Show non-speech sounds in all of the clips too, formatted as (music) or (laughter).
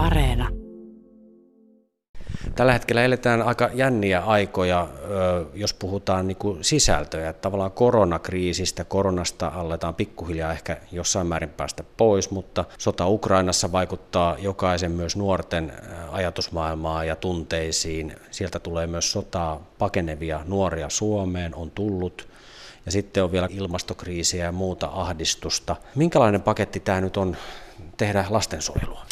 Areena. Tällä hetkellä eletään aika jänniä aikoja, jos puhutaan niin kuin sisältöjä. Tavallaan koronakriisistä, koronasta aletaan pikkuhiljaa ehkä jossain määrin päästä pois, mutta sota Ukrainassa vaikuttaa jokaisen myös nuorten ajatusmaailmaan ja tunteisiin. Sieltä tulee myös sotaa pakenevia nuoria Suomeen, on tullut. Ja sitten on vielä ilmastokriisiä ja muuta ahdistusta. Minkälainen paketti tämä nyt on tehdä lastensuojelua?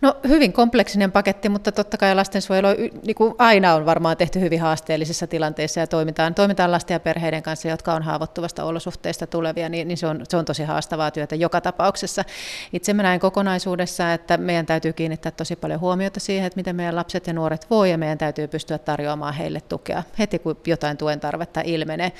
No hyvin kompleksinen paketti, mutta totta kai lastensuojelu niin kuin aina on varmaan tehty hyvin haasteellisissa tilanteissa ja toimitaan, toimitaan lasten ja perheiden kanssa, jotka on haavoittuvasta olosuhteista tulevia, niin, niin se, on, se on tosi haastavaa työtä joka tapauksessa. Itse mä näen kokonaisuudessa, että meidän täytyy kiinnittää tosi paljon huomiota siihen, että miten meidän lapset ja nuoret voi ja meidän täytyy pystyä tarjoamaan heille tukea heti, kun jotain tuen tarvetta ilmenee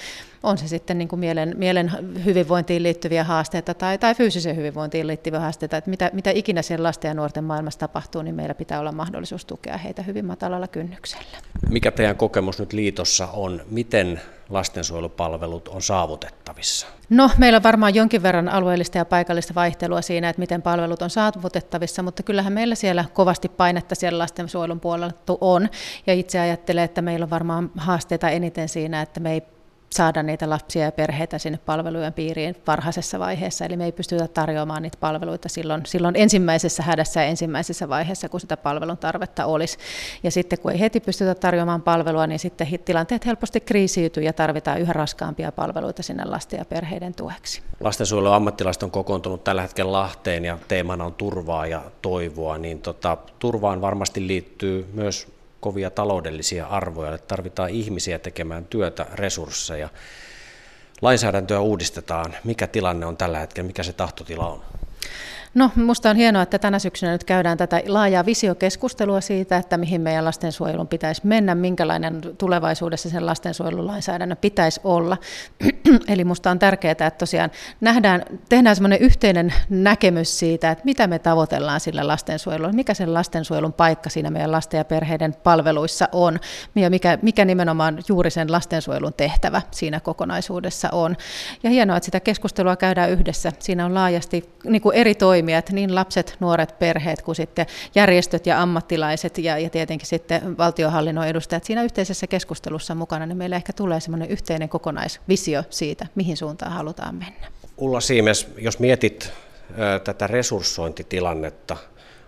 on se sitten niin kuin mielen, mielen hyvinvointiin liittyviä haasteita tai, tai fyysiseen hyvinvointiin liittyviä haasteita, että mitä, mitä ikinä siellä lasten ja nuorten maailmassa tapahtuu, niin meillä pitää olla mahdollisuus tukea heitä hyvin matalalla kynnyksellä. Mikä teidän kokemus nyt liitossa on, miten lastensuojelupalvelut on saavutettavissa? No, meillä on varmaan jonkin verran alueellista ja paikallista vaihtelua siinä, että miten palvelut on saavutettavissa, mutta kyllähän meillä siellä kovasti painetta siellä lastensuojelun puolella on. Ja itse ajattelen, että meillä on varmaan haasteita eniten siinä, että me ei saada niitä lapsia ja perheitä sinne palvelujen piiriin varhaisessa vaiheessa. Eli me ei pystytä tarjoamaan niitä palveluita silloin, silloin ensimmäisessä hädässä ja ensimmäisessä vaiheessa, kun sitä palvelun tarvetta olisi. Ja sitten kun ei heti pystytä tarjoamaan palvelua, niin sitten tilanteet helposti kriisiytyy ja tarvitaan yhä raskaampia palveluita sinne lasten ja perheiden tueksi. Lastensuojelun ammattilaiset on kokoontunut tällä hetkellä Lahteen ja teemana on turvaa ja toivoa, niin tota, turvaan varmasti liittyy myös kovia taloudellisia arvoja, että tarvitaan ihmisiä tekemään työtä, resursseja. Lainsäädäntöä uudistetaan. Mikä tilanne on tällä hetkellä, mikä se tahtotila on? No, minusta on hienoa, että tänä syksynä nyt käydään tätä laajaa visiokeskustelua siitä, että mihin meidän lastensuojelun pitäisi mennä, minkälainen tulevaisuudessa sen lastensuojelulainsäädännön pitäisi olla. (clears throat) Eli minusta on tärkeää, että tosiaan nähdään, tehdään semmoinen yhteinen näkemys siitä, että mitä me tavoitellaan sillä lastensuojelulla, mikä sen lastensuojelun paikka siinä meidän lasten ja perheiden palveluissa on, ja mikä, mikä nimenomaan juuri sen lastensuojelun tehtävä siinä kokonaisuudessa on. Ja hienoa, että sitä keskustelua käydään yhdessä. Siinä on laajasti niin kuin eri toimia toimijat, niin lapset, nuoret, perheet kuin sitten järjestöt ja ammattilaiset ja, ja tietenkin sitten valtiohallinnon edustajat siinä yhteisessä keskustelussa mukana, niin meillä ehkä tulee semmoinen yhteinen kokonaisvisio siitä, mihin suuntaan halutaan mennä. Ulla Siimes, jos mietit tätä resurssointitilannetta,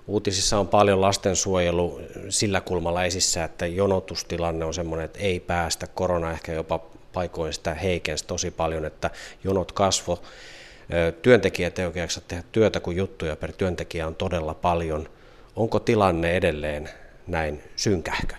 Uutisissa on paljon lastensuojelu sillä kulmalla esissä, että jonotustilanne on sellainen, että ei päästä. Korona ehkä jopa paikoin sitä heikensi tosi paljon, että jonot kasvo työntekijät ei oikein tehdä työtä, kun juttuja per työntekijä on todella paljon. Onko tilanne edelleen näin synkähkö?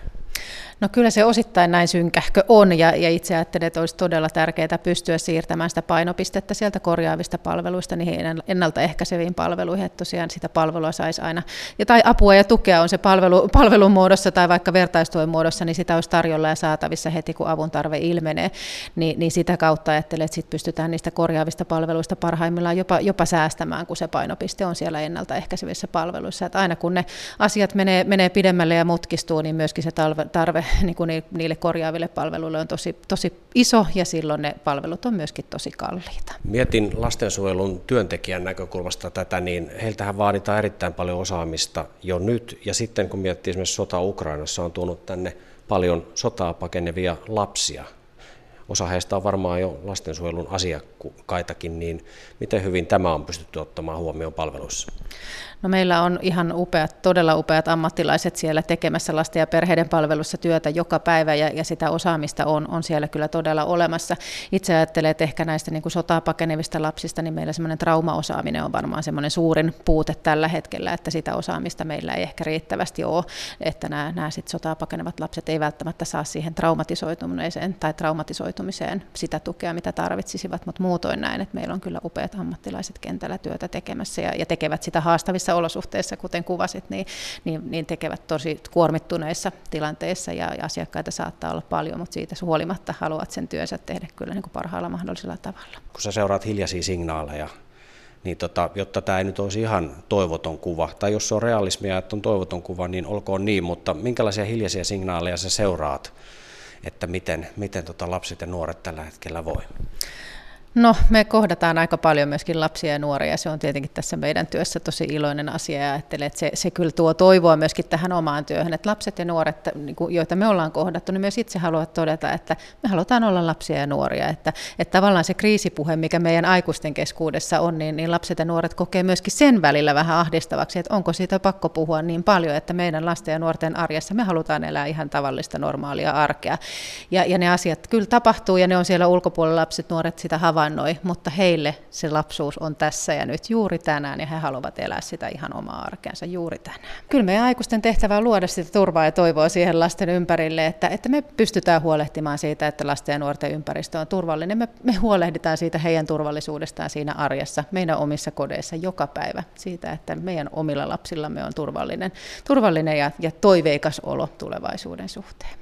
No kyllä se osittain näin synkähkö on ja, ja itse ajattelen, että olisi todella tärkeää pystyä siirtämään sitä painopistettä sieltä korjaavista palveluista niihin ennaltaehkäiseviin palveluihin, että tosiaan sitä palvelua saisi aina, ja tai apua ja tukea on se palvelu, palvelun muodossa tai vaikka vertaistuen muodossa, niin sitä olisi tarjolla ja saatavissa heti, kun avun tarve ilmenee, niin, niin sitä kautta ajattelen, että sit pystytään niistä korjaavista palveluista parhaimmillaan jopa, jopa säästämään, kun se painopiste on siellä ennaltaehkäisevissä palveluissa, että aina kun ne asiat menee, menee pidemmälle ja mutkistuu, niin myöskin se tarve, tarve (laughs) niin kuin niille korjaaville palveluille on tosi, tosi iso ja silloin ne palvelut on myöskin tosi kalliita. Mietin lastensuojelun työntekijän näkökulmasta tätä, niin heiltähän vaaditaan erittäin paljon osaamista jo nyt ja sitten kun miettii esimerkiksi sota Ukrainassa on tuonut tänne paljon sotaa pakenevia lapsia. Osa heistä on varmaan jo lastensuojelun asiakkaitakin, niin miten hyvin tämä on pystytty ottamaan huomioon palveluissa? No meillä on ihan upeat, todella upeat ammattilaiset siellä tekemässä lasten ja perheiden palvelussa työtä joka päivä ja, ja sitä osaamista on, on siellä kyllä todella olemassa. Itse ajattelen, että ehkä näistä niin kuin sotaa pakenevista lapsista, niin meillä semmoinen traumaosaaminen on varmaan semmoinen suurin puute tällä hetkellä, että sitä osaamista meillä ei ehkä riittävästi ole, että nämä, nämä sit sotaa pakenevat lapset ei välttämättä saa siihen traumatisoitumiseen tai traumatisoitumiseen sitä tukea, mitä tarvitsisivat, mutta muutoin näin, että meillä on kyllä upeat ammattilaiset kentällä työtä tekemässä ja, ja tekevät sitä haastavissa olosuhteissa, kuten kuvasit, niin, niin, niin tekevät tosi kuormittuneissa tilanteissa ja, ja asiakkaita saattaa olla paljon, mutta siitä huolimatta haluat sen työnsä tehdä kyllä niin kuin parhaalla mahdollisella tavalla. Kun sä seuraat hiljaisia signaaleja, niin tota, jotta tämä ei nyt olisi ihan toivoton kuva, tai jos se on realismia, että on toivoton kuva, niin olkoon niin, mutta minkälaisia hiljaisia signaaleja sä seuraat, että miten, miten tota lapset ja nuoret tällä hetkellä voi? No, me kohdataan aika paljon myöskin lapsia ja nuoria. Se on tietenkin tässä meidän työssä tosi iloinen asia ja ajattelen, että se, se kyllä tuo toivoa myöskin tähän omaan työhön. Että lapset ja nuoret, niin joita me ollaan kohdattu, niin myös itse haluavat todeta, että me halutaan olla lapsia ja nuoria. Että, että tavallaan se kriisipuhe, mikä meidän aikuisten keskuudessa on, niin, niin lapset ja nuoret kokee myöskin sen välillä vähän ahdistavaksi, että onko siitä pakko puhua niin paljon, että meidän lasten ja nuorten arjessa me halutaan elää ihan tavallista normaalia arkea. Ja, ja ne asiat kyllä tapahtuu ja ne on siellä ulkopuolella lapset, nuoret sitä havainnoi, mutta heille se lapsuus on tässä ja nyt juuri tänään ja he haluavat elää sitä ihan omaa arkeensa juuri tänään. Kyllä meidän aikuisten tehtävä on luoda sitä turvaa ja toivoa siihen lasten ympärille, että, että me pystytään huolehtimaan siitä, että lasten ja nuorten ympäristö on turvallinen. Me, me huolehditaan siitä heidän turvallisuudestaan siinä arjessa, meidän omissa kodeissa joka päivä, siitä, että meidän omilla lapsillamme on turvallinen, turvallinen ja, ja toiveikas olo tulevaisuuden suhteen.